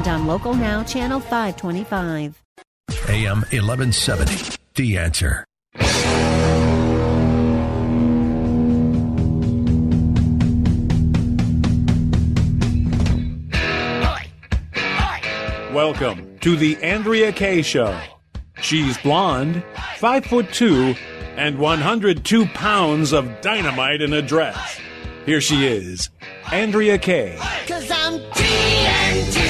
and on Local Now, Channel 525. AM 1170. The answer. Welcome to the Andrea Kaye Show. She's blonde, five foot two, and 102 pounds of dynamite in a dress. Here she is, Andrea Kaye. Cause I'm TNT.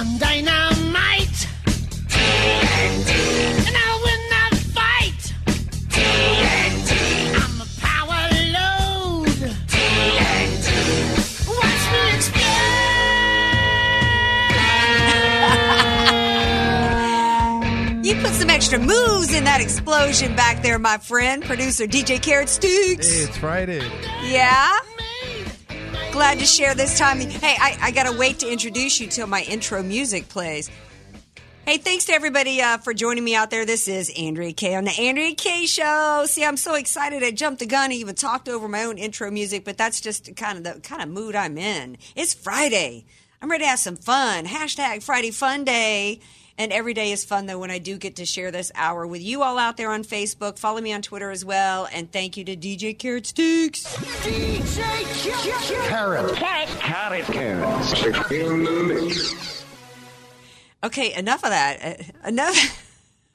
I'm dynamite. TNT. And I will not fight. TNT. I'm a power load. TNT. Watch me explode. You put some extra moves in that explosion back there, my friend, producer DJ Carrot Sticks. Hey, it's Friday. Yeah? Glad to share this time. Hey, I, I got to wait to introduce you till my intro music plays. Hey, thanks to everybody uh, for joining me out there. This is Andrea Kaye on the Andrea Kaye Show. See, I'm so excited. I jumped the gun. I even talked over my own intro music, but that's just kind of the kind of mood I'm in. It's Friday. I'm ready to have some fun. Hashtag Friday Fun Day. And every day is fun, though, when I do get to share this hour with you all out there on Facebook. Follow me on Twitter as well. And thank you to DJ Carrot Sticks. DJ Carrot. Carrot carrots. Okay, enough of that. Uh, enough.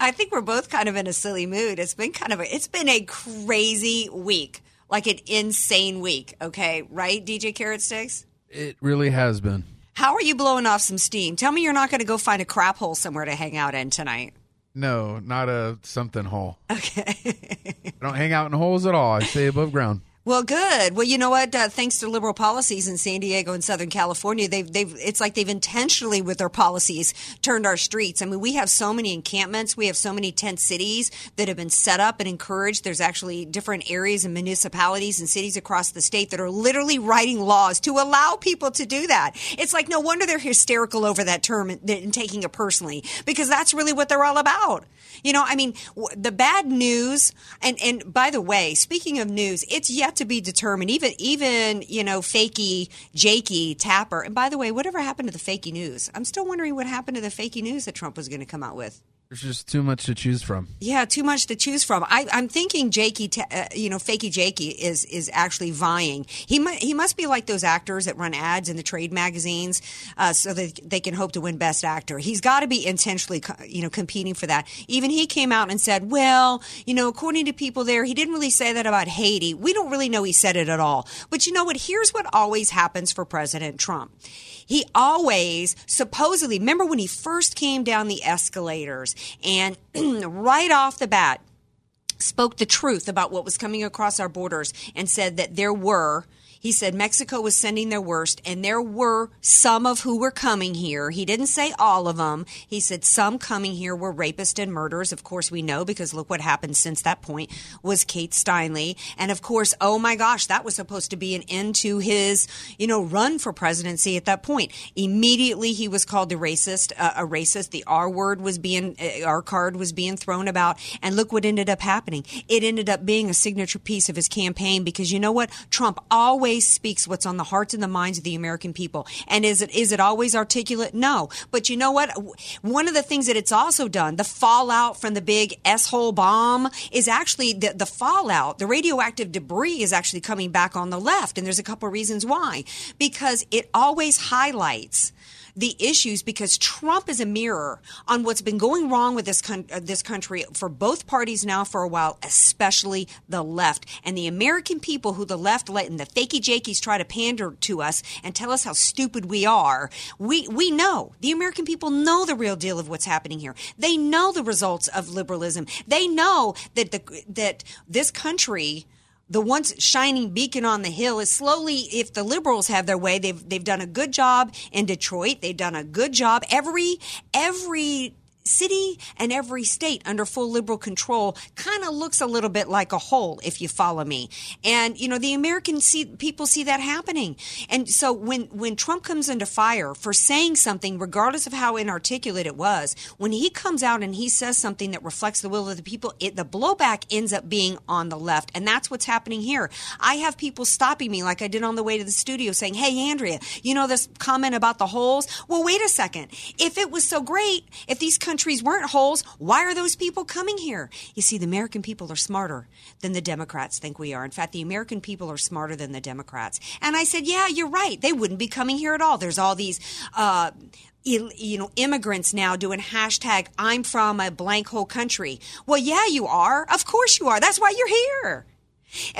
I think we're both kind of in a silly mood. It's been kind of a, it's been a crazy week, like an insane week. Okay, right, DJ Carrot Sticks? It really has been. How are you blowing off some steam? Tell me you're not going to go find a crap hole somewhere to hang out in tonight. No, not a something hole. Okay. I don't hang out in holes at all. I stay above ground. Well, good. Well, you know what? Uh, thanks to liberal policies in San Diego and Southern California, they've they've it's like they've intentionally with their policies turned our streets. I mean, we have so many encampments, we have so many tent cities that have been set up and encouraged. There's actually different areas and municipalities and cities across the state that are literally writing laws to allow people to do that. It's like no wonder they're hysterical over that term and, and taking it personally because that's really what they're all about. You know, I mean, the bad news, and and by the way, speaking of news, it's yet to be determined. Even even you know, fakey Jakey Tapper. And by the way, whatever happened to the fakey news? I'm still wondering what happened to the fakey news that Trump was going to come out with. There's just too much to choose from. Yeah, too much to choose from. I, I'm thinking Jakey, uh, you know, fakey Jakey is is actually vying. He mu- he must be like those actors that run ads in the trade magazines, uh, so that they can hope to win Best Actor. He's got to be intentionally, co- you know, competing for that. Even he came out and said, "Well, you know, according to people there, he didn't really say that about Haiti. We don't really know he said it at all." But you know what? Here's what always happens for President Trump. He always supposedly remember when he first came down the escalators and right off the bat spoke the truth about what was coming across our borders and said that there were he said Mexico was sending their worst, and there were some of who were coming here. He didn't say all of them. He said some coming here were rapists and murderers. Of course, we know because look what happened since that point was Kate Steinle. And of course, oh my gosh, that was supposed to be an end to his, you know, run for presidency at that point. Immediately, he was called a racist, uh, a racist. The R word was being, uh, R card was being thrown about. And look what ended up happening. It ended up being a signature piece of his campaign because you know what? Trump always speaks what's on the hearts and the minds of the American people. And is it is it always articulate? No. But you know what? One of the things that it's also done, the fallout from the big S hole bomb, is actually the, the fallout, the radioactive debris is actually coming back on the left. And there's a couple of reasons why. Because it always highlights the issues because Trump is a mirror on what's been going wrong with this con- uh, this country for both parties now for a while, especially the left and the American people who the left let and the fakey jakies try to pander to us and tell us how stupid we are. We we know the American people know the real deal of what's happening here. They know the results of liberalism. They know that the that this country the once shining beacon on the hill is slowly if the liberals have their way they've they've done a good job in Detroit. They've done a good job. Every every city and every state under full liberal control kind of looks a little bit like a hole if you follow me. And you know the american see, people see that happening. And so when when trump comes into fire for saying something regardless of how inarticulate it was when he comes out and he says something that reflects the will of the people it, the blowback ends up being on the left. And that's what's happening here. I have people stopping me like i did on the way to the studio saying hey andrea you know this comment about the holes? Well wait a second. If it was so great if these countries weren't holes, why are those people coming here? You see, the American people are smarter than the Democrats think we are. In fact, the American people are smarter than the Democrats. And I said, yeah, you're right. They wouldn't be coming here at all. There's all these, uh, you know, immigrants now doing hashtag I'm from a blank hole country. Well, yeah, you are. Of course you are. That's why you're here.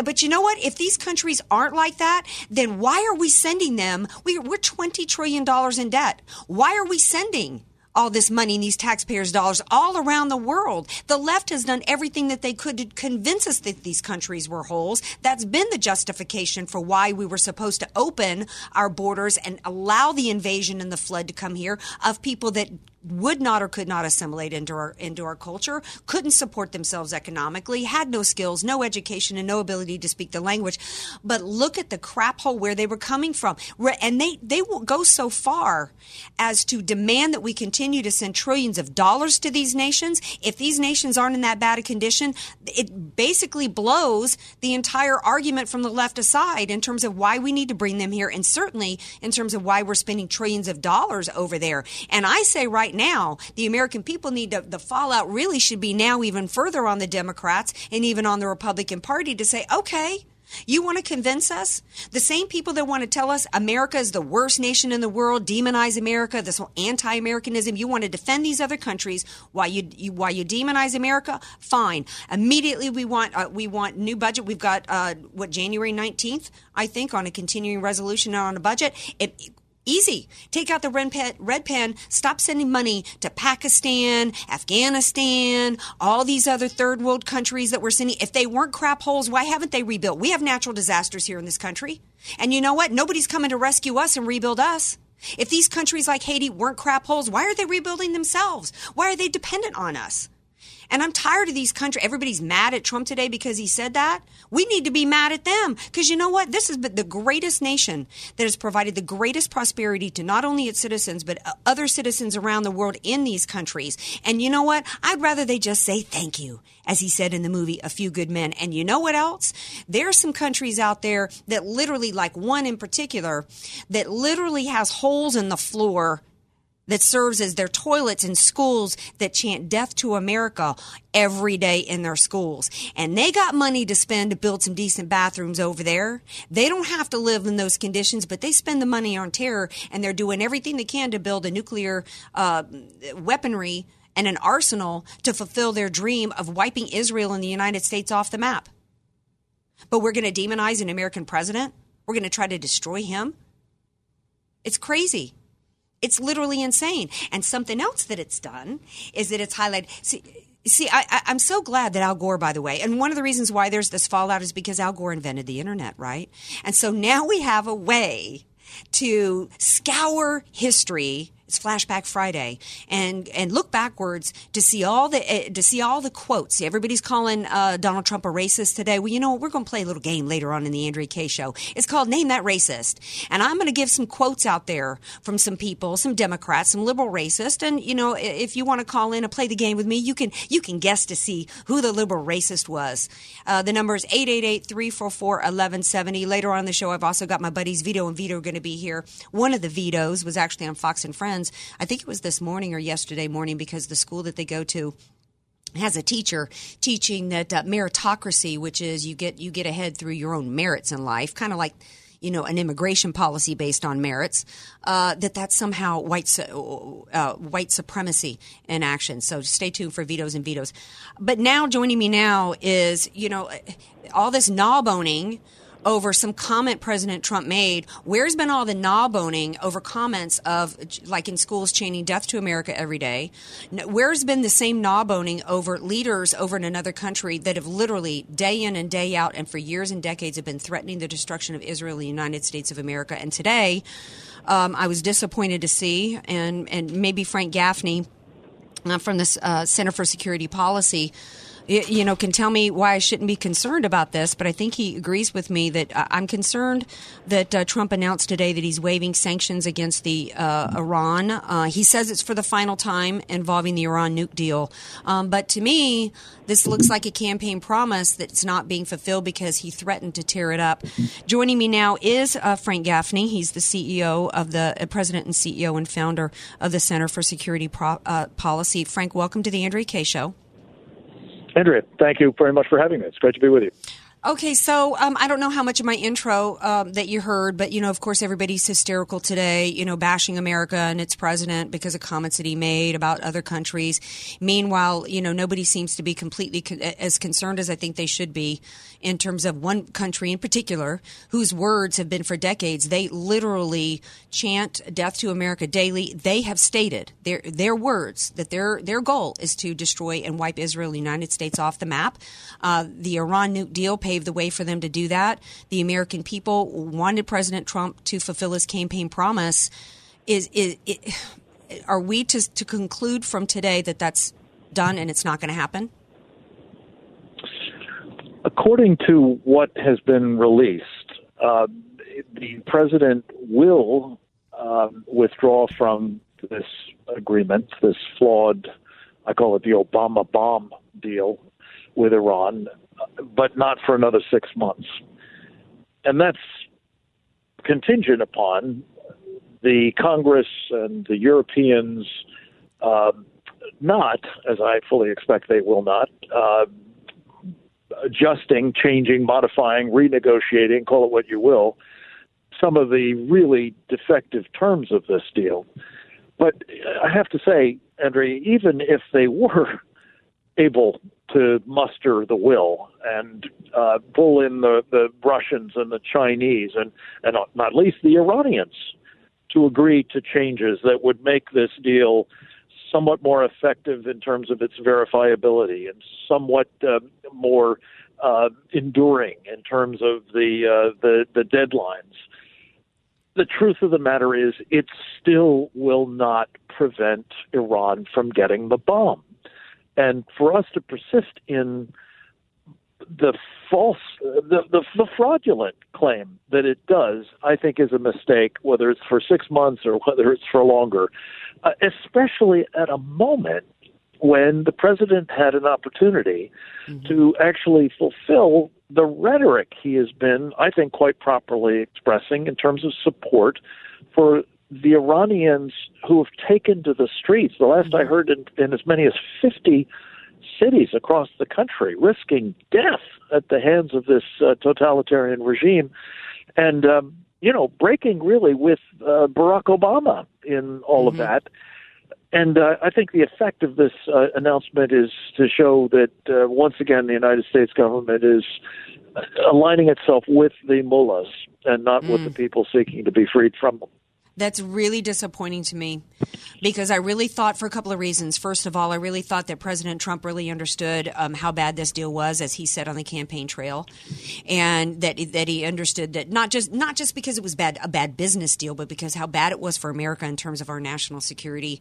But you know what? If these countries aren't like that, then why are we sending them? We're $20 trillion in debt. Why are we sending all this money and these taxpayers' dollars all around the world. The left has done everything that they could to convince us that these countries were holes. That's been the justification for why we were supposed to open our borders and allow the invasion and the flood to come here of people that would not or could not assimilate into our into our culture, couldn't support themselves economically, had no skills, no education, and no ability to speak the language. But look at the crap hole where they were coming from, and they they will go so far as to demand that we continue to send trillions of dollars to these nations. If these nations aren't in that bad a condition, it basically blows the entire argument from the left aside in terms of why we need to bring them here, and certainly in terms of why we're spending trillions of dollars over there. And I say right right now, the American people need to, the fallout really should be now even further on the Democrats and even on the Republican Party to say, okay, you want to convince us? The same people that want to tell us America is the worst nation in the world, demonize America, this whole anti-Americanism, you want to defend these other countries while you, you while you demonize America? Fine. Immediately we want uh, we want new budget. We've got uh, what January 19th, I think, on a continuing resolution on a budget. It, Easy. Take out the red pen, red pen, stop sending money to Pakistan, Afghanistan, all these other third world countries that we're sending. If they weren't crap holes, why haven't they rebuilt? We have natural disasters here in this country. And you know what? Nobody's coming to rescue us and rebuild us. If these countries like Haiti weren't crap holes, why are they rebuilding themselves? Why are they dependent on us? And I'm tired of these countries. Everybody's mad at Trump today because he said that. We need to be mad at them because you know what? This is the greatest nation that has provided the greatest prosperity to not only its citizens, but uh, other citizens around the world in these countries. And you know what? I'd rather they just say thank you, as he said in the movie A Few Good Men. And you know what else? There are some countries out there that literally, like one in particular, that literally has holes in the floor that serves as their toilets in schools that chant death to America every day in their schools. And they got money to spend to build some decent bathrooms over there. They don't have to live in those conditions, but they spend the money on terror and they're doing everything they can to build a nuclear uh, weaponry and an arsenal to fulfill their dream of wiping Israel and the United States off the map. But we're going to demonize an American president? We're going to try to destroy him? It's crazy. It's literally insane. And something else that it's done is that it's highlighted. See, See, I, am so glad that Al Gore, by the way, and one of the reasons why there's this fallout is because Al Gore invented the internet, right? And so now we have a way to scour history it's Flashback Friday, and and look backwards to see all the uh, to see all the quotes. Everybody's calling uh, Donald Trump a racist today. Well, you know what? We're going to play a little game later on in the Andrea Kaye show. It's called Name That Racist, and I'm going to give some quotes out there from some people, some Democrats, some liberal racists, and you know if you want to call in and play the game with me, you can you can guess to see who the liberal racist was. Uh, the number is 888-344-1170. Later on the show, I've also got my buddies Vito and Vito going to be here. One of the Vitos was actually on Fox and Friends friends. I think it was this morning or yesterday morning because the school that they go to has a teacher teaching that uh, meritocracy, which is you get you get ahead through your own merits in life, kind of like you know an immigration policy based on merits. Uh, that that's somehow white uh, white supremacy in action. So stay tuned for Vitos and Vitos. But now joining me now is you know all this gnawboning over some comment President Trump made. Where's been all the gnawboning over comments of, like in schools, chanting death to America every day? Where's been the same gnawboning over leaders over in another country that have literally, day in and day out, and for years and decades, have been threatening the destruction of Israel and the United States of America? And today, um, I was disappointed to see, and, and maybe Frank Gaffney uh, from the uh, Center for Security Policy, you know, can tell me why I shouldn't be concerned about this. But I think he agrees with me that uh, I'm concerned that uh, Trump announced today that he's waiving sanctions against the uh, Iran. Uh, he says it's for the final time involving the Iran nuke deal. Um, but to me, this looks like a campaign promise that's not being fulfilled because he threatened to tear it up. Joining me now is uh, Frank Gaffney. He's the CEO of the uh, president and CEO and founder of the Center for Security Pro- Policy. Frank, welcome to the Andrea Kaye Show. Andrea, thank you very much for having me. It's great to be with you. Okay, so um, I don't know how much of my intro um, that you heard, but you know, of course, everybody's hysterical today. You know, bashing America and its president because of comments that he made about other countries. Meanwhile, you know, nobody seems to be completely con- as concerned as I think they should be in terms of one country in particular, whose words have been for decades. They literally chant "Death to America" daily. They have stated their their words that their their goal is to destroy and wipe Israel United States off the map. Uh, the Iran nuke deal paved the way for them to do that. The American people wanted President Trump to fulfill his campaign promise. Is is, are we to to conclude from today that that's done and it's not going to happen? According to what has been released, uh, the president will uh, withdraw from this agreement, this flawed, I call it the Obama bomb deal with Iran, but not for another six months. And that's contingent upon the Congress and the Europeans uh, not, as I fully expect they will not, uh, adjusting, changing, modifying, renegotiating, call it what you will, some of the really defective terms of this deal. But I have to say, Andre, even if they were able to muster the will and uh, pull in the, the Russians and the Chinese and, and not least the Iranians to agree to changes that would make this deal somewhat more effective in terms of its verifiability and somewhat uh, more uh, enduring in terms of the, uh, the the deadlines. The truth of the matter is, it still will not prevent Iran from getting the bomb, and for us to persist in the false, the, the, the fraudulent claim that it does, I think, is a mistake. Whether it's for six months or whether it's for longer, uh, especially at a moment when the president had an opportunity mm-hmm. to actually fulfill the rhetoric he has been, I think, quite properly expressing in terms of support for the Iranians who have taken to the streets. The last mm-hmm. I heard, in, in as many as 50 cities across the country, risking death at the hands of this uh, totalitarian regime. And, um, you know, breaking really with uh, Barack Obama in all mm-hmm. of that. And uh, I think the effect of this uh, announcement is to show that uh, once again the United States government is aligning itself with the mullahs and not mm. with the mm. people seeking to be freed from them. That's really disappointing to me because I really thought, for a couple of reasons. First of all, I really thought that President Trump really understood um, how bad this deal was, as he said on the campaign trail, and that that he understood that not just not just because it was bad a bad business deal, but because how bad it was for America in terms of our national security.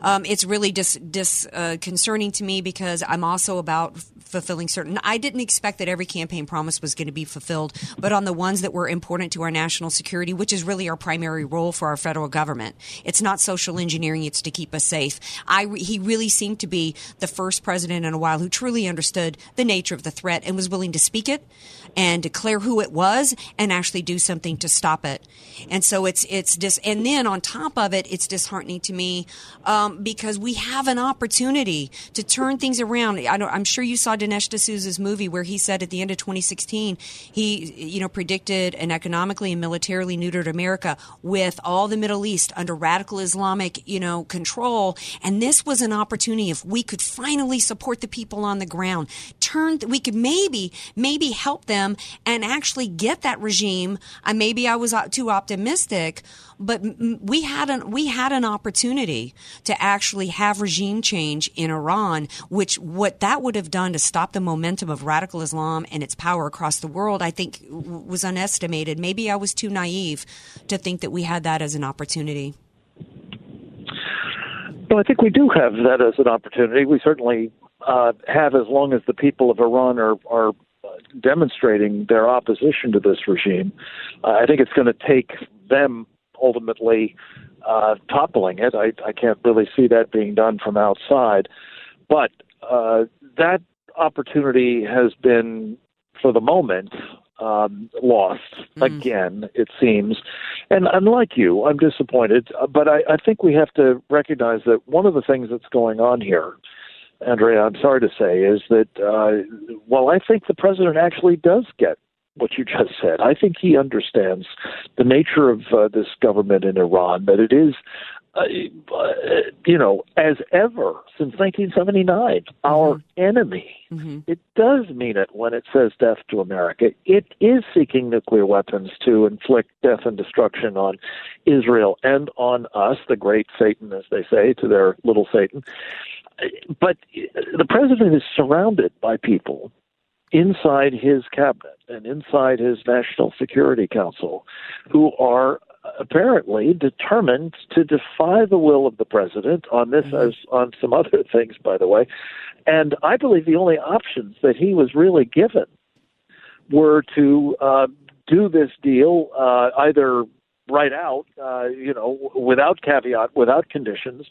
Um, it's really dis, dis uh, concerning to me because I'm also about fulfilling certain. I didn't expect that every campaign promise was going to be fulfilled, but on the ones that were important to our national security, which is really our primary role for our federal government. It's not social engineering; it's to keep us safe. I he really seemed to be the first president in a while who truly understood the nature of the threat and was willing to speak it and declare who it was and actually do something to stop it. And so it's it's dis and then on top of it, it's disheartening to me um, because we have an opportunity to turn things around. I am sure you saw Dinesh D'Souza's movie where he said at the end of 2016 he you know predicted an economically and militarily neutered America with all the Middle East under radical Islamic you know control, and this was an opportunity if we could finally support the people on the ground, turn we could maybe maybe help them and actually get that regime. Uh, maybe I was uh, too optimistic, but we had an we had an opportunity to actually have regime change in Iran, which what that would have done to stop the momentum of radical Islam and its power across the world, I think was unestimated. Maybe I was too naive to think that we had that as an opportunity. Well, I think we do have that as an opportunity. We certainly uh, have, as long as the people of Iran are are demonstrating their opposition to this regime. Uh, I think it's going to take them ultimately uh, toppling it. I, I can't really see that being done from outside, but uh, that opportunity has been, for the moment, um, lost Mm. again. It seems, and unlike you, I'm disappointed. uh, But I, I think we have to recognize that one of the things that's going on here. Andrea, I'm sorry to say, is that uh, well, I think the president actually does get what you just said. I think he understands the nature of uh, this government in Iran, that it is, uh, uh, you know, as ever since 1979, our enemy. It does mean it when it says death to America. It is seeking nuclear weapons to inflict death and destruction on Israel and on us, the great Satan, as they say, to their little Satan. But the president is surrounded by people inside his cabinet and inside his National Security Council who are apparently determined to defy the will of the president on this as on some other things by the way. And i believe the only options that he was really given were to uh, do this deal uh, either right out uh, you know without caveat without conditions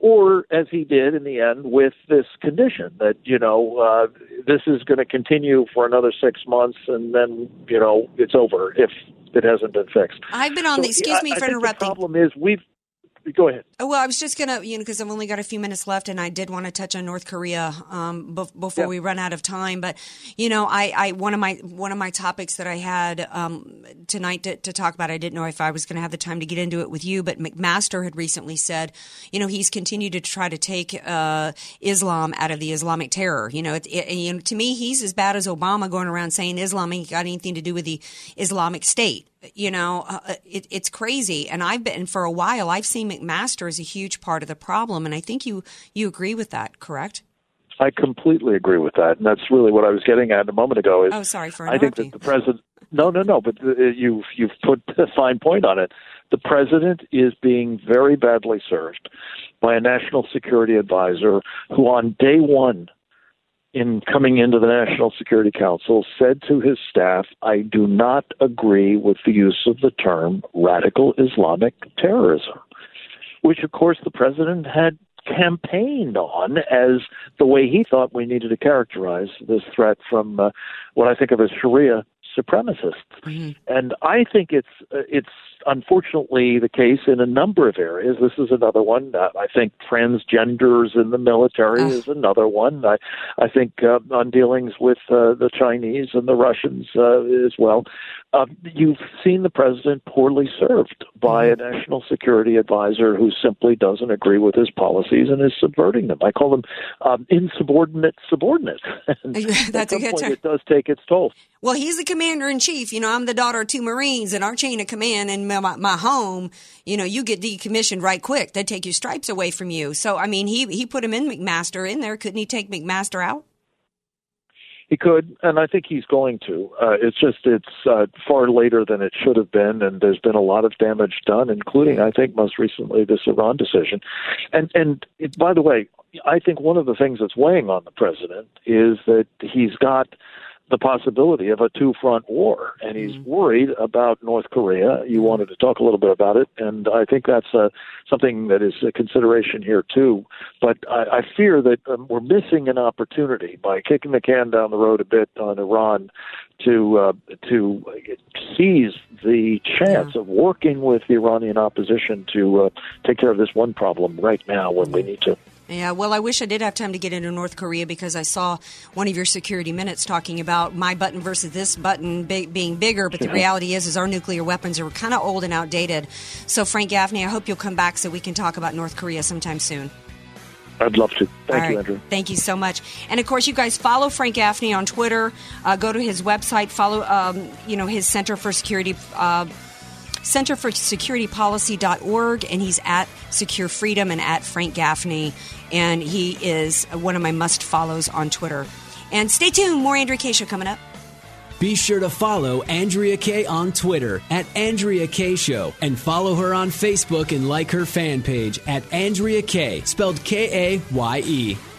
or as he did in the end with this condition that you know uh, this is going to continue for another six months and then you know it's over if it hasn't been fixed. I've been on So, the. Excuse I- me I for think interrupting. The problem is we've. Go ahead. Oh, Well, I was just gonna, you know, because I've only got a few minutes left, and I did want to touch on North Korea um, bef- before Yeah. we run out of time. But you know, I, I one of my one of my topics that I had um, tonight to, to talk about. I didn't know if I was going to have the time to get into it with you, but McMaster had recently said, you know, he's continued to try to take uh, Islam out of the Islamic terror. You know, it, it, you know, to me, he's as bad as Obama going around saying Islam ain't got anything to do with the Islamic State you know, uh, it, it's crazy. And I've been for a while. I've seen McMaster as a huge part of the problem, and I think you you agree with that, correct? I completely agree with that, and that's really what I was getting at a moment ago. Is Oh, sorry for I think interrupting. that the president. No, no, no. But uh, you've you've put a fine point on it. The president is being very badly served by a national security advisor who, on day one, in coming into the National Security Council, said to his staff, "I do not agree with the use of the term radical Islamic terrorism," which, of course, the president had campaigned on as the way he thought we needed to characterize this threat from uh, what I think of as Sharia supremacists. And I think it's uh, it's unfortunately the case in a number of areas. This is another one. Uh, I think transgenders in the military is another one. I I think uh, on dealings with uh, the Chinese and the Russians uh, as well. Uh, you've seen the president poorly served by a national security advisor who simply doesn't agree with his policies and is subverting them. I call them um, insubordinate subordinates. That's at a some good point, term. it does take its toll. Well, he's the commander in chief. You know, I'm the daughter of two Marines, and our chain of command in my, my home, you know, you get decommissioned right quick. They take your stripes away from you. So, I mean, he he put him in McMaster in there. Couldn't he take McMaster out? He could, and I think he's going to. Uh, it's just it's uh, far later than it should have been, and there's been a lot of damage done, including I think most recently this Iran decision. And and it, by the way, I think one of the things that's weighing on the president is that he's got the possibility of a two front war and he's worried about North Korea. You wanted to talk a little bit about it and I think that's uh, something that is a consideration here too. But I, I fear that um, we're missing an opportunity by kicking the can down the road a bit on Iran to uh, to seize the chance of working with the Iranian opposition to uh, take care of this one problem right now when we need to. Yeah, well, I wish I did have time to get into North Korea because I saw one of your security minutes talking about my button versus this button being bigger. But the reality is, is our nuclear weapons are kind of old and outdated. So, Frank Gaffney, I hope you'll come back so we can talk about North Korea sometime soon. I'd love to. Thank you. Andrew. Thank you so much. And of course, you guys follow Frank Gaffney on Twitter. Uh, go to his website. Follow, um, you know, his Center for Security. Uh, Center for Security Policy.org, and he's at Secure Freedom and at Frank Gaffney. And he is one of my must follows on Twitter. And stay tuned, more Andrea Kaye. Show coming up. Be sure to follow Andrea Kaye on Twitter at Andrea Kaye Show and follow her on Facebook and like her fan page at Andrea Kaye, spelled K A Y E.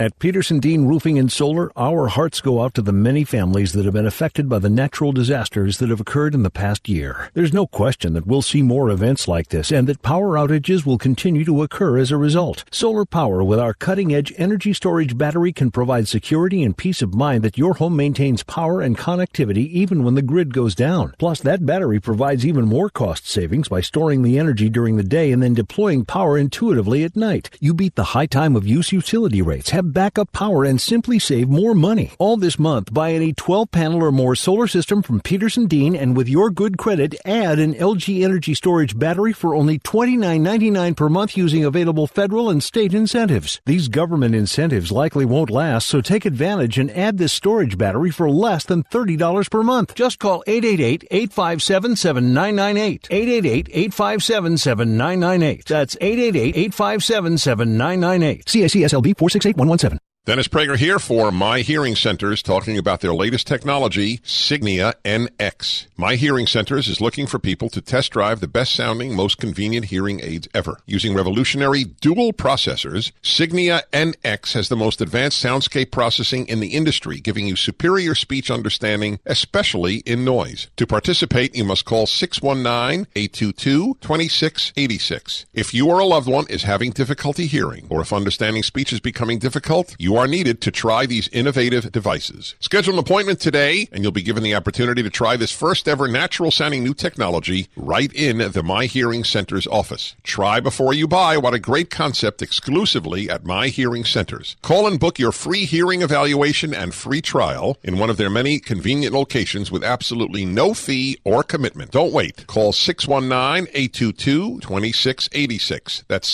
At Peterson Dean Roofing and Solar, our hearts go out to the many families that have been affected by the natural disasters that have occurred in the past year. There's no question that we'll see more events like this and that power outages will continue to occur as a result. Solar power with our cutting edge energy storage battery can provide security and peace of mind that your home maintains power and connectivity even when the grid goes down. Plus, that battery provides even more cost savings by storing the energy during the day and then deploying power intuitively at night. You beat the high time of use utility rates. Have backup power and simply save more money. All this month, buy any 12 panel or more solar system from Peterson Dean and with your good credit, add an LG Energy Storage battery for only $29.99 per month using available federal and state incentives. These government incentives likely won't last, so take advantage and add this storage battery for less than $30 per month. Just call 888-857-7998. 888-857-7998. That's 888-857-7998. CACSLB 46811. Seven. Dennis Prager here for My Hearing Centers talking about their latest technology, Signia NX. My Hearing Centers is looking for people to test drive the best sounding, most convenient hearing aids ever. Using revolutionary dual processors, Signia NX has the most advanced soundscape processing in the industry, giving you superior speech understanding, especially in noise. To participate, you must call 619-822-2686. If you or a loved one is having difficulty hearing, or if understanding speech is becoming difficult, you are needed to try these innovative devices. Schedule an appointment today, and you'll be given the opportunity to try this first ever natural sounding new technology right in the My Hearing Center's office. Try before you buy. What a great concept exclusively at My Hearing Centers. Call and book your free hearing evaluation and free trial in one of their many convenient locations with absolutely no fee or commitment. Don't wait. Call 619-822-2686. That's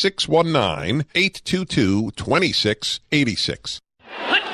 619-822-2686.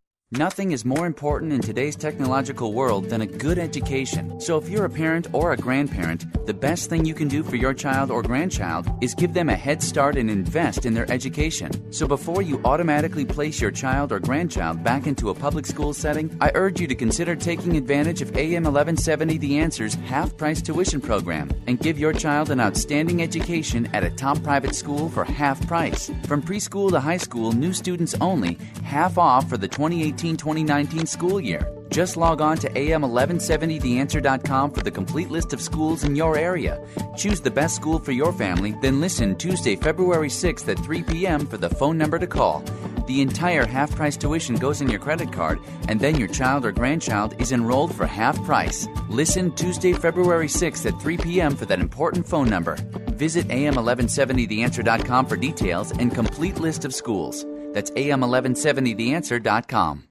Nothing is more important in today's technological world than a good education. So if you're a parent or a grandparent, the best thing you can do for your child or grandchild is give them a head start and invest in their education. So before you automatically place your child or grandchild back into a public school setting, I urge you to consider taking advantage of AM 1170 The Answer's half price tuition program and give your child an outstanding education at a top private school for half price. From preschool to high school, new students only, half off for the 2018 2018 2019 school year. Just log on to am1170theanswer.com for the complete list of schools in your area. Choose the best school for your family, then listen Tuesday, February 6th at 3 p.m. for the phone number to call. The entire half price tuition goes in your credit card, and then your child or grandchild is enrolled for half price. Listen Tuesday, February 6th at 3 p.m. for that important phone number. Visit am1170theanswer.com for details and complete list of schools. That's am1170theanswer.com.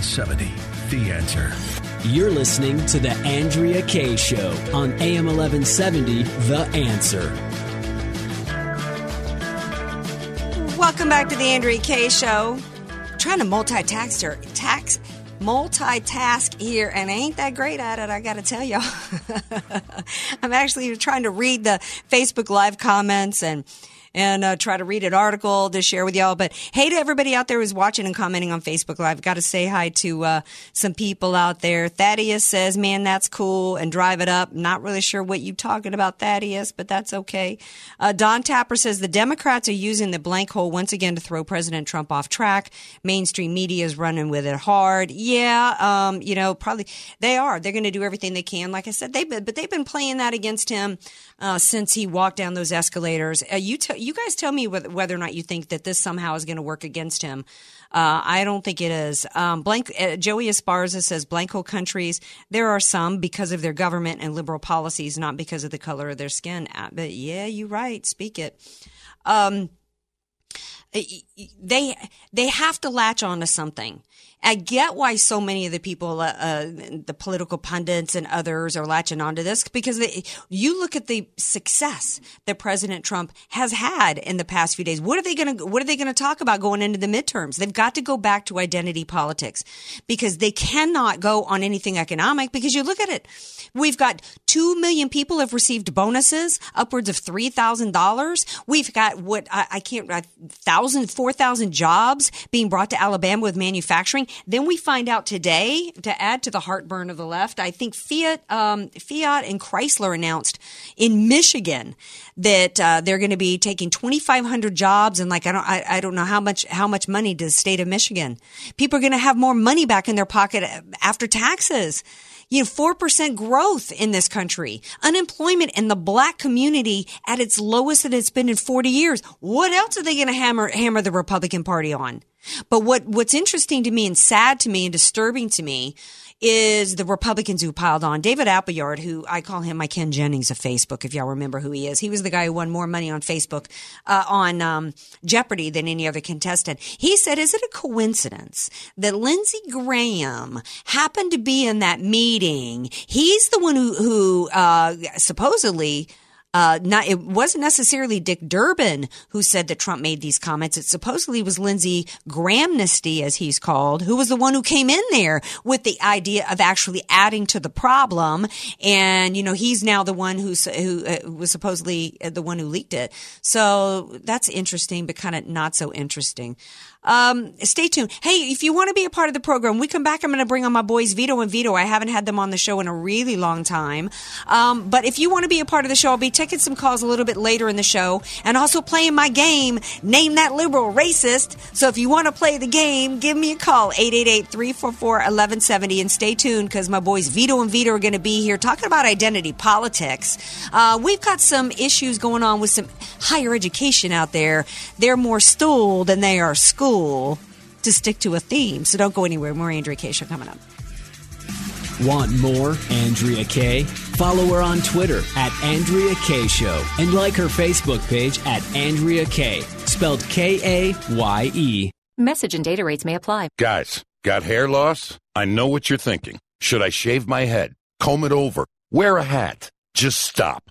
AM 1170, The Answer. You're listening to The Andrea Kaye. Show on AM 1170, The Answer. Welcome back to the Andrea Kaye Show. trying to multitask her, tax, multitask here, and I ain't that great at it. I got to tell y'all. I'm actually trying to read the Facebook Live comments and and uh, try to read an article to share with y'all. But hey to everybody out there who's watching and commenting on Facebook Live. Got to say hi to uh, some people out there. Thaddeus says, "Man, that's cool," and drive it up. Not really sure what you talking about, Thaddeus, but that's okay. Uh, Don Tapper says the Democrats are using the blank hole once again to throw President Trump off track. Mainstream media is running with it hard. Yeah, um, you know, probably they are. They're going to do everything they can. Like I said, they've but they've been playing that against him uh, since he walked down those escalators. Uh, you t- you guys tell me whether, or not you think that this somehow is going to work against him. Uh, I don't think it is. Um, blank, uh, Joey Esparza says blanco countries. There are some because of their government and liberal policies, not because of the color of their skin. Uh, but yeah, you're right. Speak it. Um, they they have to latch on to something. I get why so many of the people, uh, uh, the political pundits and others are latching onto this because they, you look at the success that President Trump has had in the past few days. What are they going to, what are they going to talk about going into the midterms? They've got to go back to identity politics because they cannot go on anything economic because you look at it. We've got 2 million people have received bonuses, upwards of $3,000. We've got what I, I can't, thousand, 4,000 jobs being brought to Alabama with manufacturing. Then we find out today, to add to the heartburn of the left, I think Fiat, um, Fiat and Chrysler announced in Michigan that uh, they're going to be taking 2,500 jobs and like I don't, I, I don't know how much how much money does the state of Michigan. People are going to have more money back in their pocket after taxes you know, 4% growth in this country. Unemployment in the black community at its lowest that it's been in 40 years. What else are they going to hammer, hammer the Republican Party on? But what, what's interesting to me and sad to me and disturbing to me is the Republicans who piled on. David Appleyard, who I call him my Ken Jennings of Facebook, if y'all remember who he is. He was the guy who won more money on Facebook, uh, on, um, Jeopardy than any other contestant. He said, is it a coincidence that Lindsey Graham happened to be in that meeting? He's the one who, who, uh, supposedly, uh, not, it wasn't necessarily Dick Durbin who said that Trump made these comments. It supposedly was Lindsey Grahamnesty, as he's called, who was the one who came in there with the idea of actually adding to the problem. And, you know, he's now the one who's, who uh, was supposedly the one who leaked it. So that's interesting, but kind of not so interesting. Um, stay tuned. Hey, if you want to be a part of the program, we come back. I'm going to bring on my boys Vito and Vito. I haven't had them on the show in a really long time. Um, but if you want to be a part of the show, I'll be taking some calls a little bit later in the show and also playing my game, Name That Liberal Racist. So if you want to play the game, give me a call, 888-344-1170 and stay tuned because my boys Vito and Vito are going to be here talking about identity politics. Uh, we've got some issues going on with some higher education out there. They're more stool than they are school to stick to a theme. So don't go anywhere. More Andrea Kaye. Show coming up. Want more Andrea Kaye? Follow her on Twitter at Andrea Kaye Show and like her Facebook page at Andrea Kaye, spelled K A Y E. Message and data rates may apply. Guys, got hair loss? I know what you're thinking. Should I shave my head, comb it over, wear a hat? Just stop.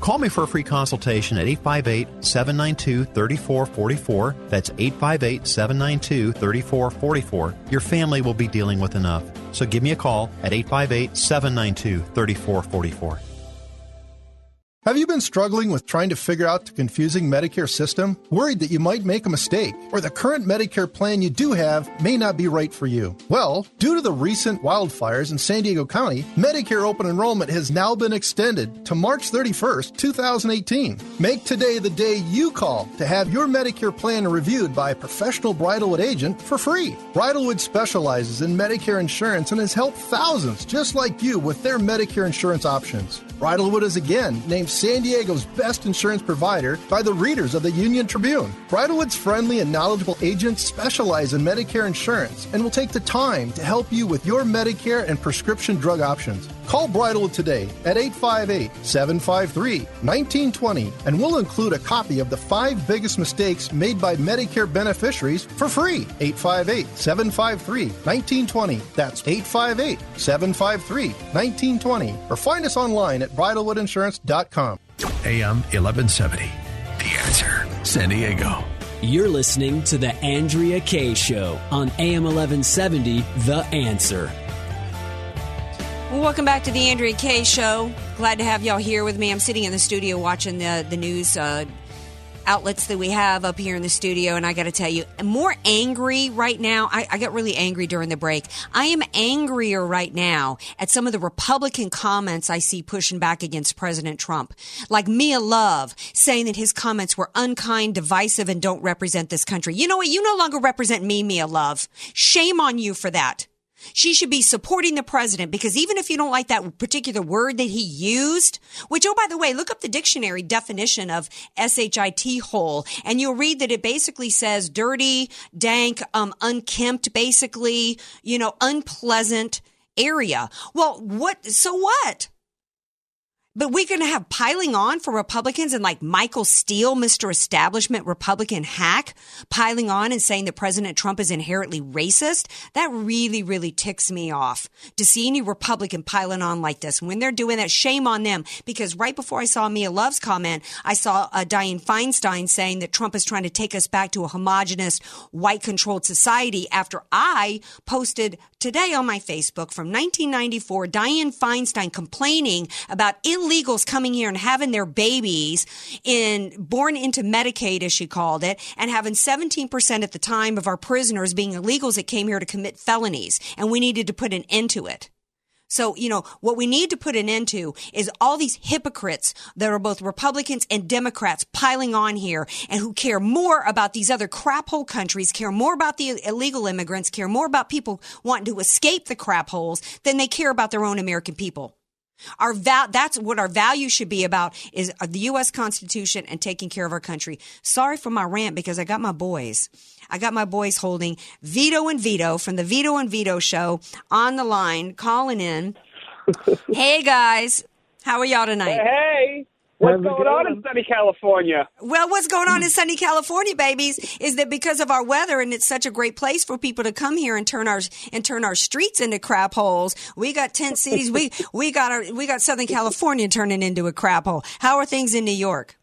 Call me for a free consultation at 858 792 3444. That's 858 792 3444. Your family will be dealing with enough. So give me a call at 858 792 3444. Have you been struggling with trying to figure out the confusing Medicare system? Worried that you might make a mistake? Or the current Medicare plan you do have may not be right for you? Well, due to the recent wildfires in San Diego County, Medicare open enrollment has now been extended to March 31st, 2018. Make today the day you call to have your Medicare plan reviewed by a professional Bridalwood agent for free. Bridalwood specializes in Medicare insurance and has helped thousands just like you with their Medicare insurance options. Bridalwood is again named San Diego's best insurance provider by the readers of the Union Tribune. Bridalwood's friendly and knowledgeable agents specialize in Medicare insurance and will take the time to help you with your Medicare and prescription drug options. Call Bridalwood today at 858 753 1920 and we'll include a copy of the five biggest mistakes made by Medicare beneficiaries for free. 858 753 1920. That's 858 753 1920. Or find us online at bridalwoodinsurance.com. AM 1170. The answer. San Diego. You're listening to The Andrea Kaye Show on AM 1170, The Answer. Well, welcome back to the Andrea Kaye Show. Glad to have y'all here with me. I'm sitting in the studio watching the the news uh, outlets that we have up here in the studio, and I got to tell you, I'm more angry right now. I, I got really angry during the break. I am angrier right now at some of the Republican comments I see pushing back against President Trump, like Mia Love saying that his comments were unkind, divisive, and don't represent this country. You know what? You no longer represent me, Mia Love. Shame on you for that. She should be supporting the president because even if you don't like that particular word that he used, which, oh, by the way, look up the dictionary definition of S-H-I-T hole and you'll read that it basically says dirty, dank, um, unkempt, basically, you know, unpleasant area. Well, what, so what? But we're going to have piling on for Republicans and like Michael Steele, Mr. Establishment Republican hack, piling on and saying that President Trump is inherently racist. That really, really ticks me off to see any Republican piling on like this. When they're doing that, shame on them. Because right before I saw Mia Love's comment, I saw uh, Dianne Feinstein saying that Trump is trying to take us back to a homogenous, white controlled society after I posted today on my Facebook from 1994, Dianne Feinstein complaining about illegals coming here and having their babies in born into Medicaid, as she called it, and having 17% at the time of our prisoners being illegals that came here to commit felonies. And we needed to put an end to it. So, you know, what we need to put an end to is all these hypocrites that are both Republicans and Democrats piling on here and who care more about these other crap hole countries, care more about the illegal immigrants, care more about people wanting to escape the crap holes than they care about their own American people. Our val- that's what our value should be about is uh, the U.S. Constitution and taking care of our country. Sorry for my rant because I got my boys. I got my boys holding Vito and Vito from the Vito and Vito show on the line, calling in. hey guys, how are y'all tonight? Hey, what's going on in sunny California? Well, what's going on in sunny California, babies, is that because of our weather and it's such a great place for people to come here and turn our and turn our streets into crap holes. We got tent cities. we we got our we got Southern California turning into a crap hole. How are things in New York?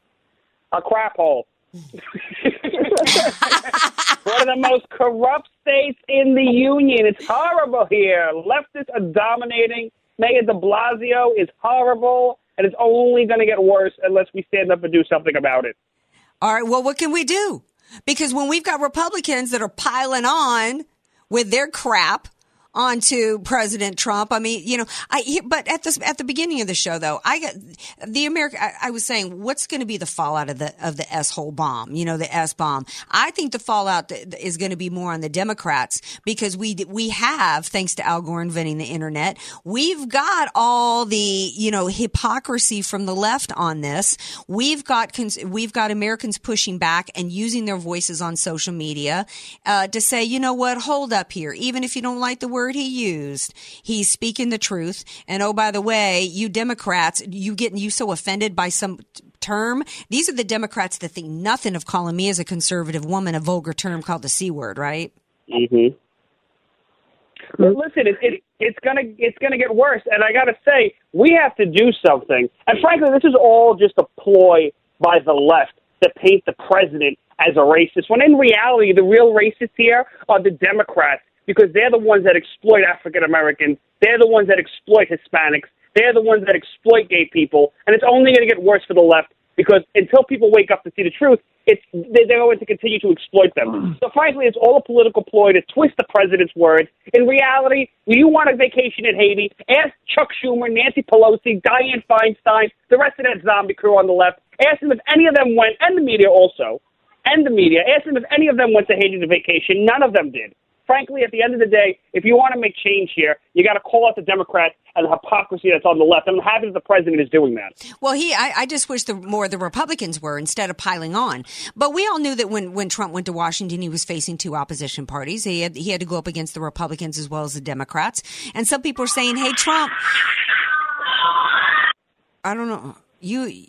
A crap hole. One of the most corrupt states in the union. It's horrible here. Leftists are dominating. Mayor de Blasio is horrible, and it's only going to get worse unless we stand up and do something about it. All right. Well, what can we do? Because when we've got Republicans that are piling on with their crap onto President Trump, I mean, you know, I. But at this at the beginning of the show, though, I got the America. I, I was saying, what's going to be the fallout of the of the S hole bomb? You know, the S bomb. I think the fallout is going to be more on the Democrats because we we have, thanks to Al Gore inventing the internet, we've got all the you know hypocrisy from the left on this. We've got we've got Americans pushing back and using their voices on social media uh, to say, you know what, hold up here. Even if you don't like the word he used, he's speaking the truth. And oh, by the way, you Democrats, you getting you so offended by some term. These are the Democrats that think nothing of calling me as a conservative woman a vulgar term called the c word, right? Mm-hmm. Well, listen, it, it, it's gonna it's gonna get worse, and I gotta say, we have to do something. And frankly, this is all just a ploy by the left to paint the president as a racist. When in reality, the real racists here are the Democrats because they're the ones that exploit African Americans. They're the ones that exploit Hispanics. They're the ones that exploit gay people, and it's only going to get worse for the left because until people wake up to see the truth, it's they're going to continue to exploit them. Mm. So frankly, it's all a political ploy to twist the president's words. In reality, when you want a vacation in Haiti, ask Chuck Schumer, Nancy Pelosi, Dianne Feinstein, the rest of that zombie crew on the left. Ask them if any of them went, and the media also, and the media. Ask them if any of them went to Haiti to vacation. None of them did frankly, at the end of the day, if you want to make change here, you got to call out the Democrats and the hypocrisy that's on the left. I'm happy that the president is doing that. Well, he, I, I just wish the more of the Republicans were instead of piling on. But we all knew that when, when Trump went to Washington, he was facing two opposition parties. He had, he had to go up against the Republicans as well as the Democrats. And some people are saying, "Hey, Trump." I don't know. You,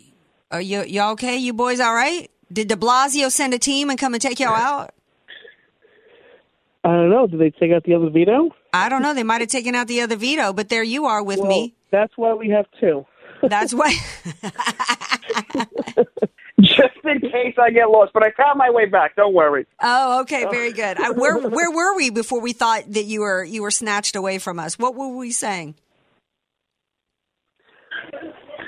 are you, you okay? You boys all right? Did De Blasio send a team and come and take y'all out? I don't know. Did they take out the other Vito? I don't know. They might have taken out the other Vito, but there you are with well, me. That's why we have two. That's why. Just in case I get lost, but I found my way back. Don't worry. Oh, okay, very good. I, where where were we before we thought that you were you were snatched away from us? What were we saying?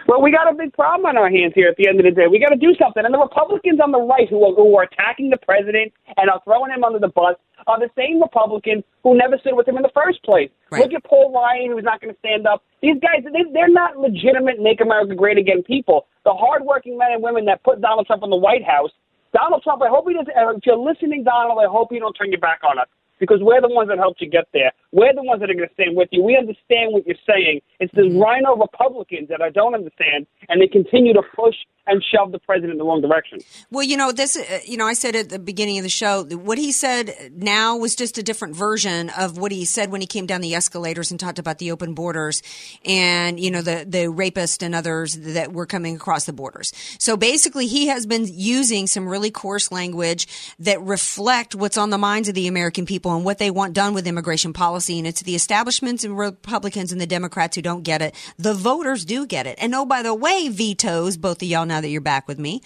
Well, we got a big problem on our hands here at the end of the day. We got to do something. And the Republicans on the right who are, who are attacking the president and are throwing him under the bus are the same Republicans who never stood with him in the first place. Right. Look at Paul Ryan, who's not going to stand up. These guys, they, they're not legitimate Make America Great Again people. The hardworking men and women that put Donald Trump in the White House. Donald Trump, I hope he doesn't. If you're listening, Donald, I hope you don't turn your back on us because we're the ones that helped you get there. We're the ones that are going to stand with you. We understand what you're saying. It's the rhino Republicans that I don't understand, and they continue to push and shove the president in the wrong direction. Well, you know, this, uh, you know, I said at the beginning of the show, what he said now was just a different version of what he said when he came down the escalators and talked about the open borders and, you know, the, the rapist and others that were coming across the borders. So basically, he has been using some really coarse language that reflect what's on the minds of the American people and what they want done with immigration policy. And it's the establishments and Republicans and the Democrats who don't get it. The voters do get it. And oh, by the way, Vitos, both of y'all now that you're back with me.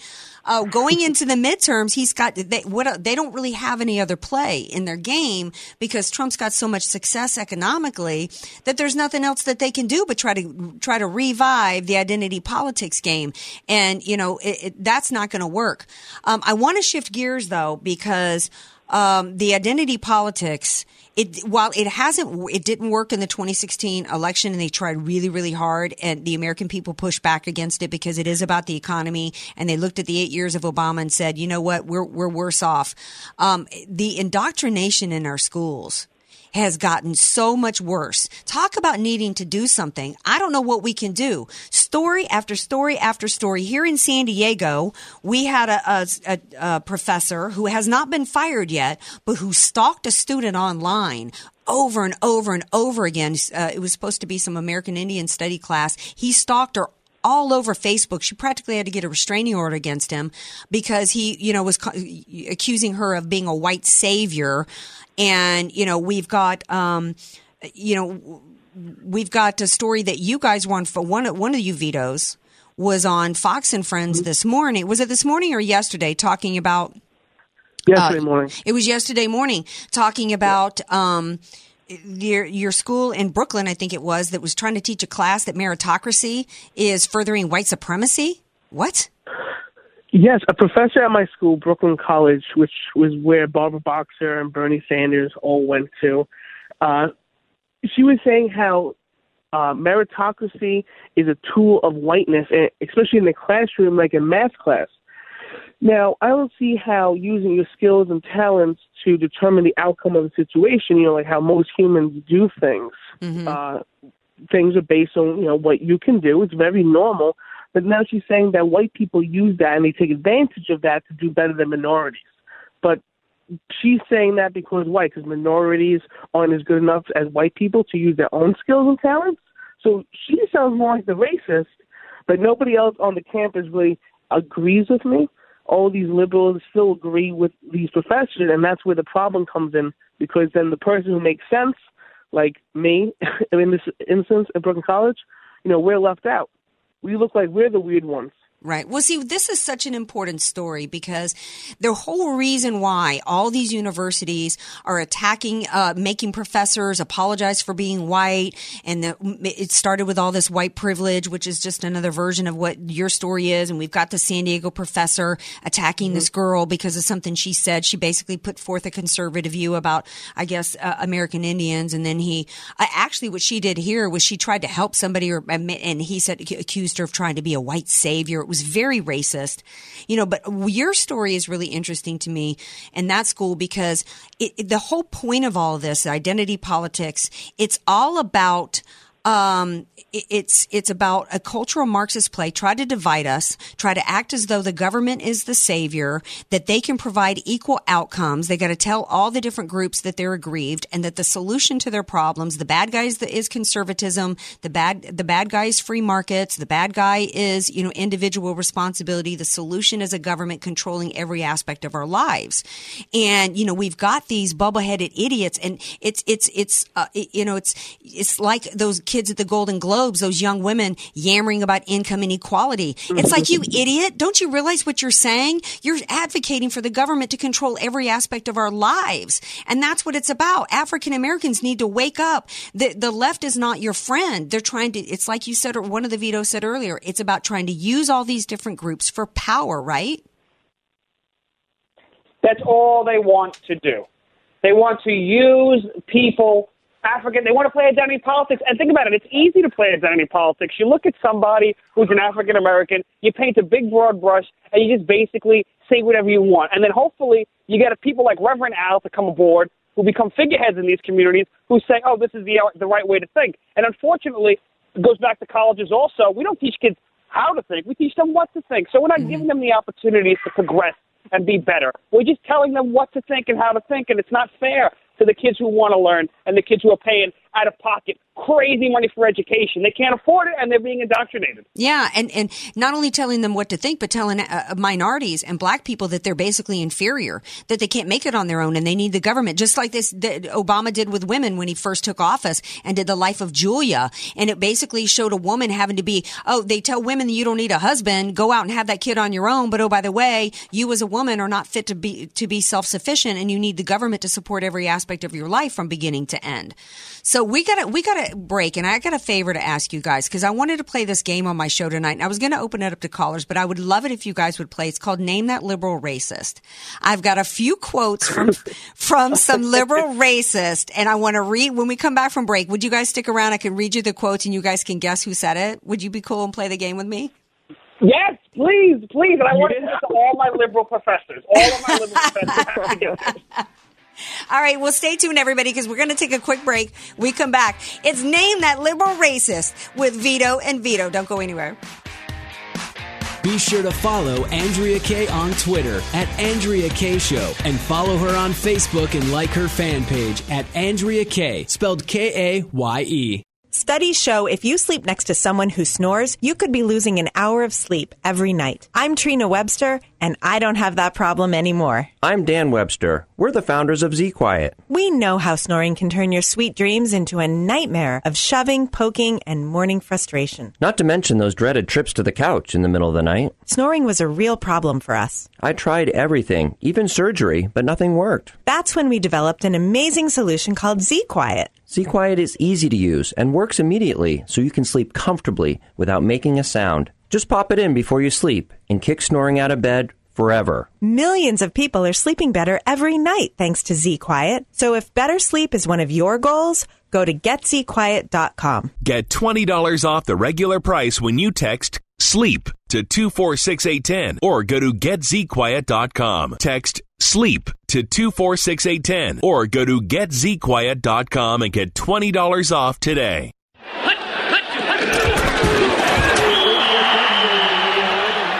Uh, going into the midterms, he's got they what they don't really have any other play in their game because Trump's got so much success economically that there's nothing else that they can do but try to try to revive the identity politics game, and you know it, it, that's not going to work. Um, I want to shift gears though because um, the identity politics it while it hasn't it didn't work in the 2016 election and they tried really really hard and the American people pushed back against it because it is about the economy and they looked at the 8 years of Obama and said, "You know what? We're we're worse off." Um, the indoctrination in our schools has gotten so much worse. Talk about needing to do something. I don't know what we can do. Story after story after story. Here in San Diego, we had a, a, a, a professor who has not been fired yet, but who stalked a student online over and over and over again. Uh, it was supposed to be some American Indian study class. He stalked her all over Facebook. She practically had to get a restraining order against him because he, you know, was co- accusing her of being a white savior. And, you know, we've got, um, you know, we've got a story that you guys won for one, one of you Vitos was on Fox and Friends this morning. Was it this morning or yesterday talking about? Yesterday uh, morning. It was yesterday morning talking about, um, your your school in Brooklyn, I think it was, that was trying to teach a class that meritocracy is furthering white supremacy. What? Yes, a professor at my school, Brooklyn College, which was where Barbara Boxer and Bernie Sanders all went to. Uh, she was saying how uh, meritocracy is a tool of whiteness, and especially in the classroom, like in math class. Now, I don't see how using your skills and talents to determine the outcome of a situation, you know, like how most humans do things. Uh, things are based on, you know, what you can do. It's very normal. But now she's saying that white people use that and they take advantage of that to do better than minorities. But she's saying that because white, because minorities aren't as good enough as white people to use their own skills and talents. So she sounds more like the racist, but nobody else on the campus really agrees with me. All these liberals still agree with these professors, and that's where the problem comes in because then the person who makes sense, like me in this instance at Brooklyn College, you know, we're left out. We look like we're the weird ones. Right. Well, see, this is such an important story because the whole reason why all these universities are attacking, uh, making professors apologize for being white, and the, it started with all this white privilege, which is just another version of what your story is. And we've got the San Diego professor attacking this girl because of something she said. She basically put forth a conservative view about, I guess, uh, American Indians, and then he uh, actually what she did here was she tried to help somebody, or and he said accused her of trying to be a white savior. Was very racist, you know. But your story is really interesting to me in that school because it, it- the whole point of all of this identity politics, it's all about. Um, it- it's it's about a cultural Marxist play. Try to divide us. Try to act as though the government is the savior. That they can provide equal outcomes. They got to tell all the different groups that they're aggrieved, and that the solution to their problems, the bad guys that is conservatism, the bad the bad guy is free markets, the bad guy is you know individual responsibility. The solution is a government controlling every aspect of our lives, and you know we've got these bubble headed idiots, and it's it's it's uh, you know it's it's like those kids at the Golden Globes, those young women yammering about income inequality. It's like you mm-hmm. idiot! Don't you realize what you're saying? You're advocating for the government to control every aspect of our lives, and that's what it's about. African Americans need to wake up. The the left is not your friend. They're trying to. It's like you said, or one of the Vitos said earlier. It's about trying to use all these different groups for power, right? That's all they want to do. They want to use people, African, they want to play identity politics. And think about it, it's easy to play identity politics. You look at somebody who's an African American, you paint a big broad brush, and you just basically say whatever you want. And then hopefully you get people like Reverend Al to come aboard who become figureheads in these communities who say, oh, this is the, the right way to think. And unfortunately, it goes back to colleges also. We don't teach kids how to think, we teach them what to think. So we're not mm-hmm. giving them the opportunities to progress and be better. We're just telling them what to think and how to think, and it's not fair to the kids who want to learn and the kids who are paying out of pocket crazy money for education. They can't afford it, and they're being indoctrinated. Yeah, and and not only telling them what to think, but telling uh, minorities and black people that they're basically inferior, that they can't make it on their own, and they need the government, just like this that Obama did with women when he first took office and did the life of Julia, and it basically showed a woman having to be oh they tell women that you don't need a husband, go out and have that kid on your own, but oh by the way, you as a woman are not fit to be to be self sufficient, and you need the government to support every aspect of your life from beginning to end. So we got to we got to to break, and I got a favor to ask you guys because I wanted to play this game on my show tonight. And I was going to open it up to callers, but I would love it if you guys would play. It's called Name That Liberal Racist. I've got a few quotes from from some liberal racist, and I want to read when we come back from break. Would you guys stick around? I can read you the quotes, and you guys can guess who said it. Would you be cool and play the game with me? Yes, please, please. And I want to give it to all my liberal professors. All of my liberal professors have to get this. All right, well, stay tuned, everybody, because we're going to take a quick break. We come back. It's Name That Liberal Racist with Vito and Vito. Don't go anywhere. Be sure to follow Andrea Kaye on Twitter at Andrea Kaye Show and follow her on Facebook and like her fan page at Andrea Kaye, spelled K A Y E. Studies show if you sleep next to someone who snores, you could be losing an hour of sleep every night. I'm Trina Webster, and I don't have that problem anymore. I'm Dan Webster. We're the founders of Z Quiet. We know how snoring can turn your sweet dreams into a nightmare of shoving, poking, and morning frustration. Not to mention those dreaded trips to the couch in the middle of the night. Snoring was a real problem for us. I tried everything, even surgery, but nothing worked. That's when we developed an amazing solution called Z Quiet. Z Quiet is easy to use and works immediately so you can sleep comfortably without making a sound. Just pop it in before you sleep and kick snoring out of bed forever. Millions of people are sleeping better every night thanks to Z Quiet. So if better sleep is one of your goals, go to getzquiet.com. Get $20 off the regular price when you text SLEEP to 246810 or go to getzquiet.com. Text SLEEP to 246810 or go to getzquiet.com and get $20 off today.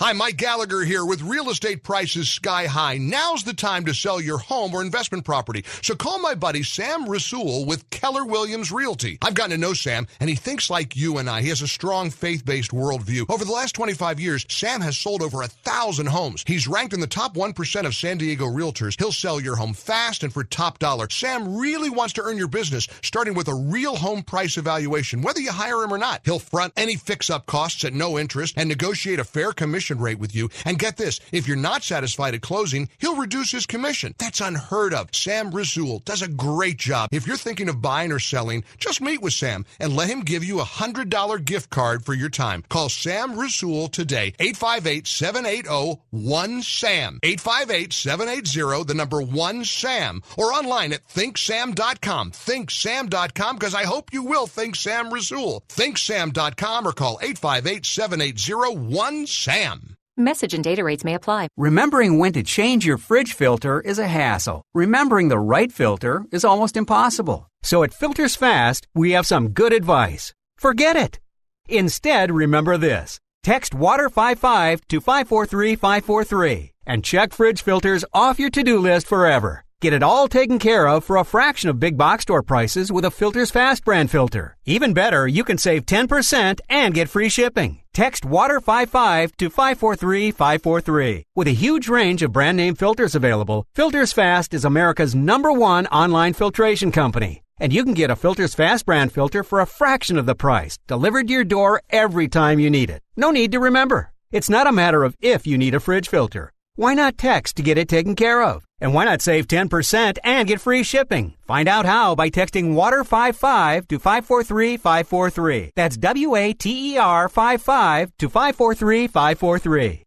Hi, Mike Gallagher here with real estate prices sky high. Now's the time to sell your home or investment property. So call my buddy Sam Rasool with Keller Williams Realty. I've gotten to know Sam and he thinks like you and I. He has a strong faith-based worldview. Over the last 25 years, Sam has sold over a thousand homes. He's ranked in the top 1% of San Diego realtors. He'll sell your home fast and for top dollar. Sam really wants to earn your business, starting with a real home price evaluation, whether you hire him or not. He'll front any fix-up costs at no interest and negotiate a fair commission rate with you. And get this, if you're not satisfied at closing, he'll reduce his commission. That's unheard of. Sam Rasool does a great job. If you're thinking of buying or selling, just meet with Sam and let him give you a $100 gift card for your time. Call Sam Rasool today, 858-780-1SAM. 858-780, the number 1SAM. Or online at thinksam.com. Thinksam.com because I hope you will think Sam Rasool. Thinksam.com or call 858-780-1SAM. Message and data rates may apply. Remembering when to change your fridge filter is a hassle. Remembering the right filter is almost impossible. So at Filters Fast, we have some good advice. Forget it. Instead, remember this. Text WATER55 to 543543 and check fridge filters off your to-do list forever. Get it all taken care of for a fraction of big box store prices with a Filters Fast brand filter. Even better, you can save 10% and get free shipping. Text WATER55 to 543543. With a huge range of brand name filters available, Filters Fast is America's number one online filtration company. And you can get a Filters Fast brand filter for a fraction of the price, delivered to your door every time you need it. No need to remember. It's not a matter of if you need a fridge filter. Why not text to get it taken care of? And why not save 10% and get free shipping? Find out how by texting WATER55 to 543543. That's W A T E R 55 to 543543.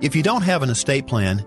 If you don't have an estate plan,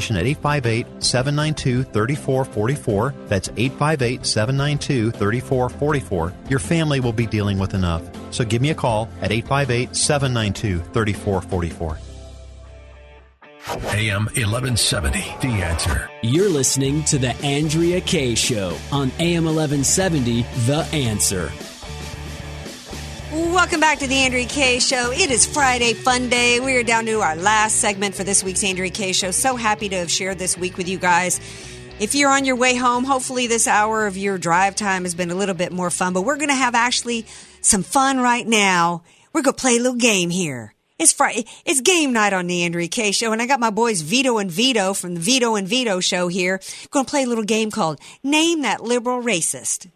consultation at 858 792 3444. That's 858 792 3444. Your family will be dealing with enough. So give me a call at 858 792 3444. AM 1170, The Answer. You're listening to The Andrea Kaye Show on AM 1170, The Answer. Welcome back to the Andrea Kaye Show. It is Friday Fun Day. We are down to our last segment for this week's Andrea Kaye Show. So happy to have shared this week with you guys. If you're on your way home, hopefully this hour of your drive time has been a little bit more fun. But we're going to have actually some fun right now. We're going to play a little game here. It's Friday. It's game night on the Andrea Kaye Show, and I got my boys Vito and Vito from the Vito and Vito Show here. Going to play a little game called Name That Liberal Racist.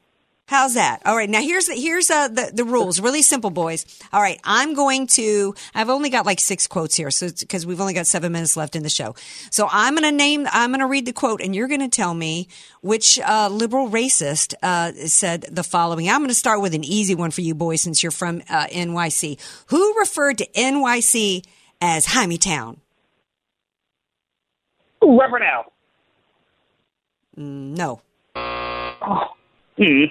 How's that? All right. Now here's the, here's uh, the the rules. Really simple, boys. All right. I'm going to. I've only got like six quotes here, so because we've only got seven minutes left in the show. So I'm going to name. I'm going to read the quote, and you're going to tell me which uh, liberal racist uh, said the following. I'm going to start with an easy one for you, boys, since you're from uh, NYC. Who referred to NYC as Hymietown? Reverend Al. Mm, no. Hmm.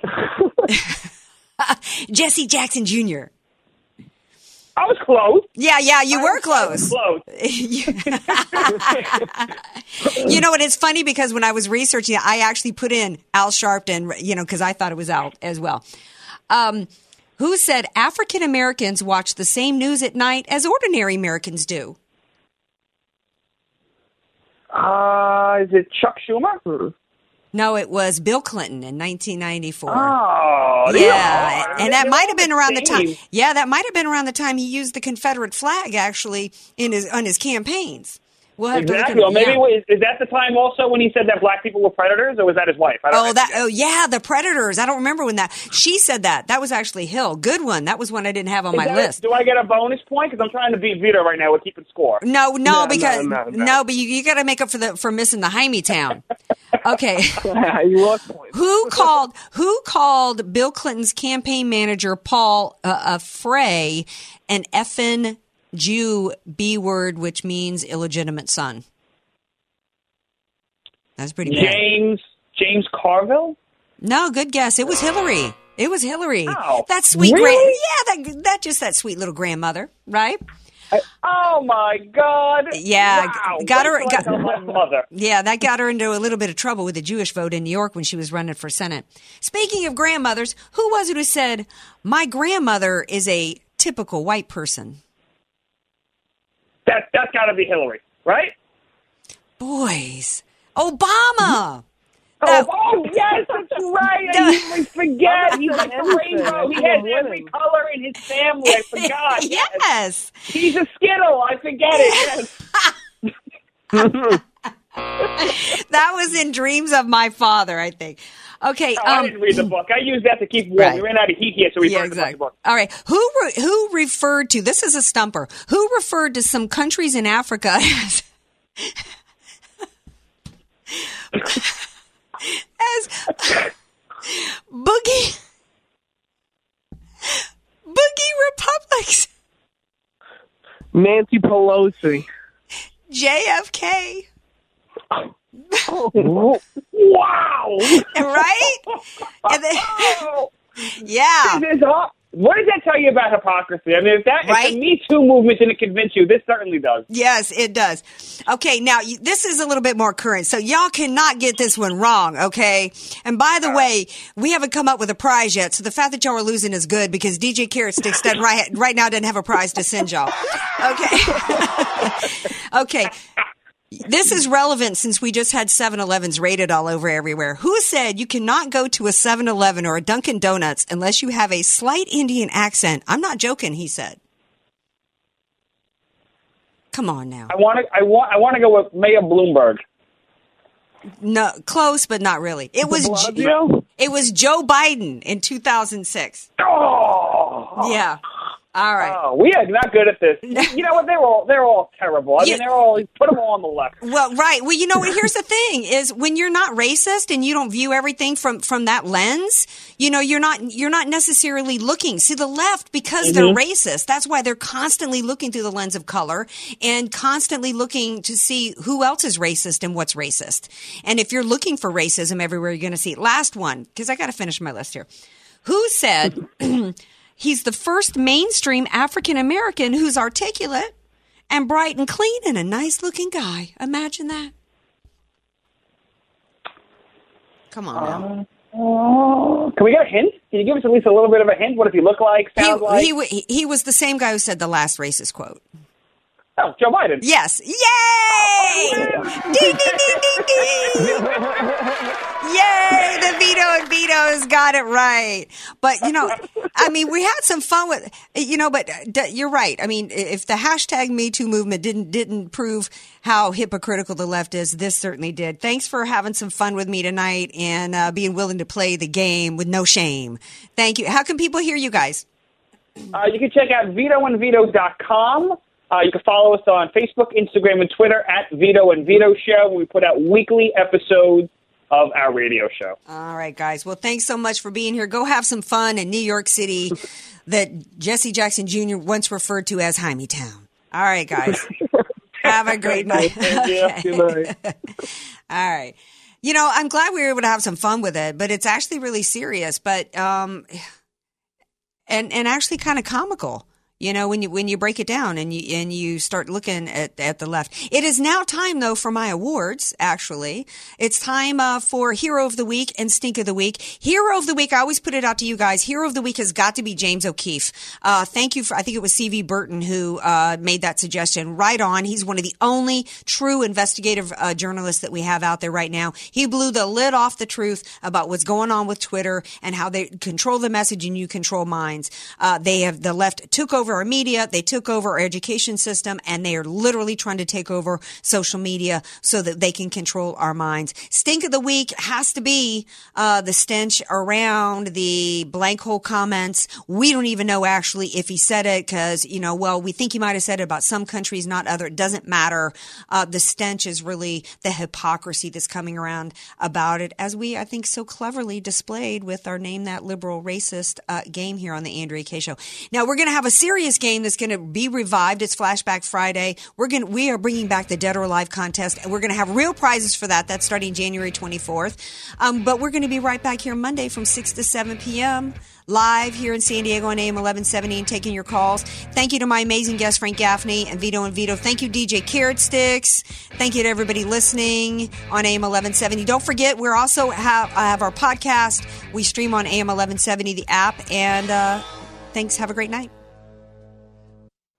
Jesse Jackson Jr. I was close. Yeah, yeah, you I were was- close. Close. you know what? It's funny because when I was researching, it, I actually put in Al Sharpton, you know, because I thought it was Al as well. Um, who said African Americans watch the same news at night as ordinary Americans do? Uh, is it Chuck Schumer? No, it was Bill Clinton in 1994. Oh, yeah, and that might have been around the time. Yeah, that might have been around the time he used the Confederate flag actually in his on his campaigns. We'll have Exactly. to look at maybe yeah. is, is that the time also when he said that black people were predators, or was that his wife? I don't Oh, that. Oh, yeah, the Predators. I don't remember when that. She said that. That was actually Hill. Good one. That was one I didn't have on Is my that- list. Do I get a bonus point? Because I'm trying to beat Vito right now with keeping score. No, no, No, because no, no, no. but you, you got to make up for the for missing the Hymietown. Okay. you lost points. who called Who called Bill Clinton's campaign manager Paul uh, uh, Fray an effin Jew B word, which means illegitimate son? That's pretty bad. James James Carville. No, good guess. It was Hillary. It was Hillary. Oh, that sweet really? grand. Yeah, that that just that sweet little grandmother, right? Oh my God! Yeah, wow. got her- got- my mother. Yeah, that got her into a little bit of trouble with the Jewish vote in New York when she was running for Senate. Speaking of grandmothers, who was it who said, My grandmother is a typical white person? That that's got to be Hillary, right? Boys, Obama! Oh, oh yes, that's right. I forget. He's like the rainbow. He has every color in his family. I forgot. yes. He's a Skittle. I forget it. Yes. That was in Dreams of My Father, I think. Okay. Oh, I um, didn't read the book. I used that to keep warm. Right. We ran out of heat here, so we yeah, burned a bunch of exactly. books. All right. Who re- who referred to this is a stumper? Who referred to some countries in Africa as as boogie boogie republics? Nancy Pelosi. JFK. Oh, wow! Right? And then- yeah. What does that tell you about hypocrisy? I mean, if that Right? if the Me Too movement didn't convince you, this certainly does. Yes, it does. Okay, now you- this is a little bit more current, so y'all cannot get this one wrong, okay? And by the way, we haven't come up with a prize yet, so the fact that y'all are losing is good because DJ Carrot Sticks doesn't right, right now doesn't have a prize to send y'all. Okay. okay. This is relevant since we just had 7-Elevens rated all over everywhere. Who said you cannot go to a 7-Eleven or a Dunkin' Donuts unless you have a slight Indian accent? I'm not joking, he said. Come on now. I want to. I want. I want to go with Mayor Bloomberg. No, close, but not really. It was it was Joe Biden in 2006. Oh, Yeah, All right. Oh, we are not good at this. you know what? They're all they're all terrible. I Yeah. mean, they're all put them all on the left. Well, right. Well, you know what? Here's the thing: is when you're not racist and you don't view everything from from that lens, you know, you're not you're not necessarily looking. See, the left because they're Mhm. racist. That's why they're constantly looking through the lens of color and constantly looking to see who else is racist and what's racist. And if you're looking for racism everywhere, you're going to see it. Last one, because I got to finish my list here. Who said? He's the first mainstream African American who's articulate and bright and clean and a nice looking guy. Imagine that. Come on now. Oh, can we get a hint? Can you give us at least a little bit of a hint? What does he look like? He, Sound like? he, w- he, he was the same guy who said the last racist quote. Oh, Joe Biden. Yes. Yay! ding, ding, ding, ding, ding. Yay! The Vito and Vitos got it right. But, you know, I mean, we had some fun with, you know, but uh, you're right. I mean, if the hashtag Me Too movement didn't, didn't prove how hypocritical the left is, this certainly did. Thanks for having some fun with me tonight and uh, being willing to play the game with no shame. Thank you. How can people hear you guys? Uh, you can check out vitoandvito.com. Uh, you can follow us on Facebook, Instagram, and Twitter at Vito and Vito Show. We put out weekly episodes of our radio show. All right, guys. Well, thanks so much for being here. Go have some fun in New York City that Jesse Jackson Jr. once referred to as Hymietown. All right, guys. have a great night. Yeah, good night. All right. You know, I'm glad we were able to have some fun with it, but it's actually really serious, but um and and actually kind of comical. You know, when you when you break it down and you and you start looking at at the left. It is now time though for my awards. Actually, it's time uh, for Hero of the Week and Stink of the Week. Hero of the Week, I always put it out to you guys. Hero of the Week has got to be James O'Keefe. Uh, thank you for. I think it was C.V. Burton who uh, made that suggestion. Right on. He's one of the only true investigative uh, journalists that we have out there right now. He blew the lid off the truth about what's going on with Twitter and how they control the message and you control minds. Uh, they have the left took over our media, they took over our education system, and they are literally trying to take over social media so that they can control our minds. Stink of the week has to be uh, the stench around the blank hole comments. We don't even know actually if he said it because you know, well, we think he might have said it about some countries, not other. It doesn't matter. Uh, the stench is really the hypocrisy that's coming around about it, as we I think so cleverly displayed with our name that liberal racist uh, game here on the Andrea Kaye Show. Now we're going to have a serious game that's going to be revived. It's Flashback Friday. We're going we are bringing back the Dead or Alive contest, and we're going to have real prizes for that. That's starting January 24th. Um, but we're going to be right back here Monday from 6 to 7 p.m. Live here in San Diego on AM 1170 and taking your calls. Thank you to my amazing guest, Frank Gaffney and Vito and Vito. Thank you, DJ Carrot Sticks. Thank you to everybody listening on AM 1170. Don't forget, we're also have, uh, have our podcast. We stream on AM 1170, the app. And uh, thanks. Have a great night.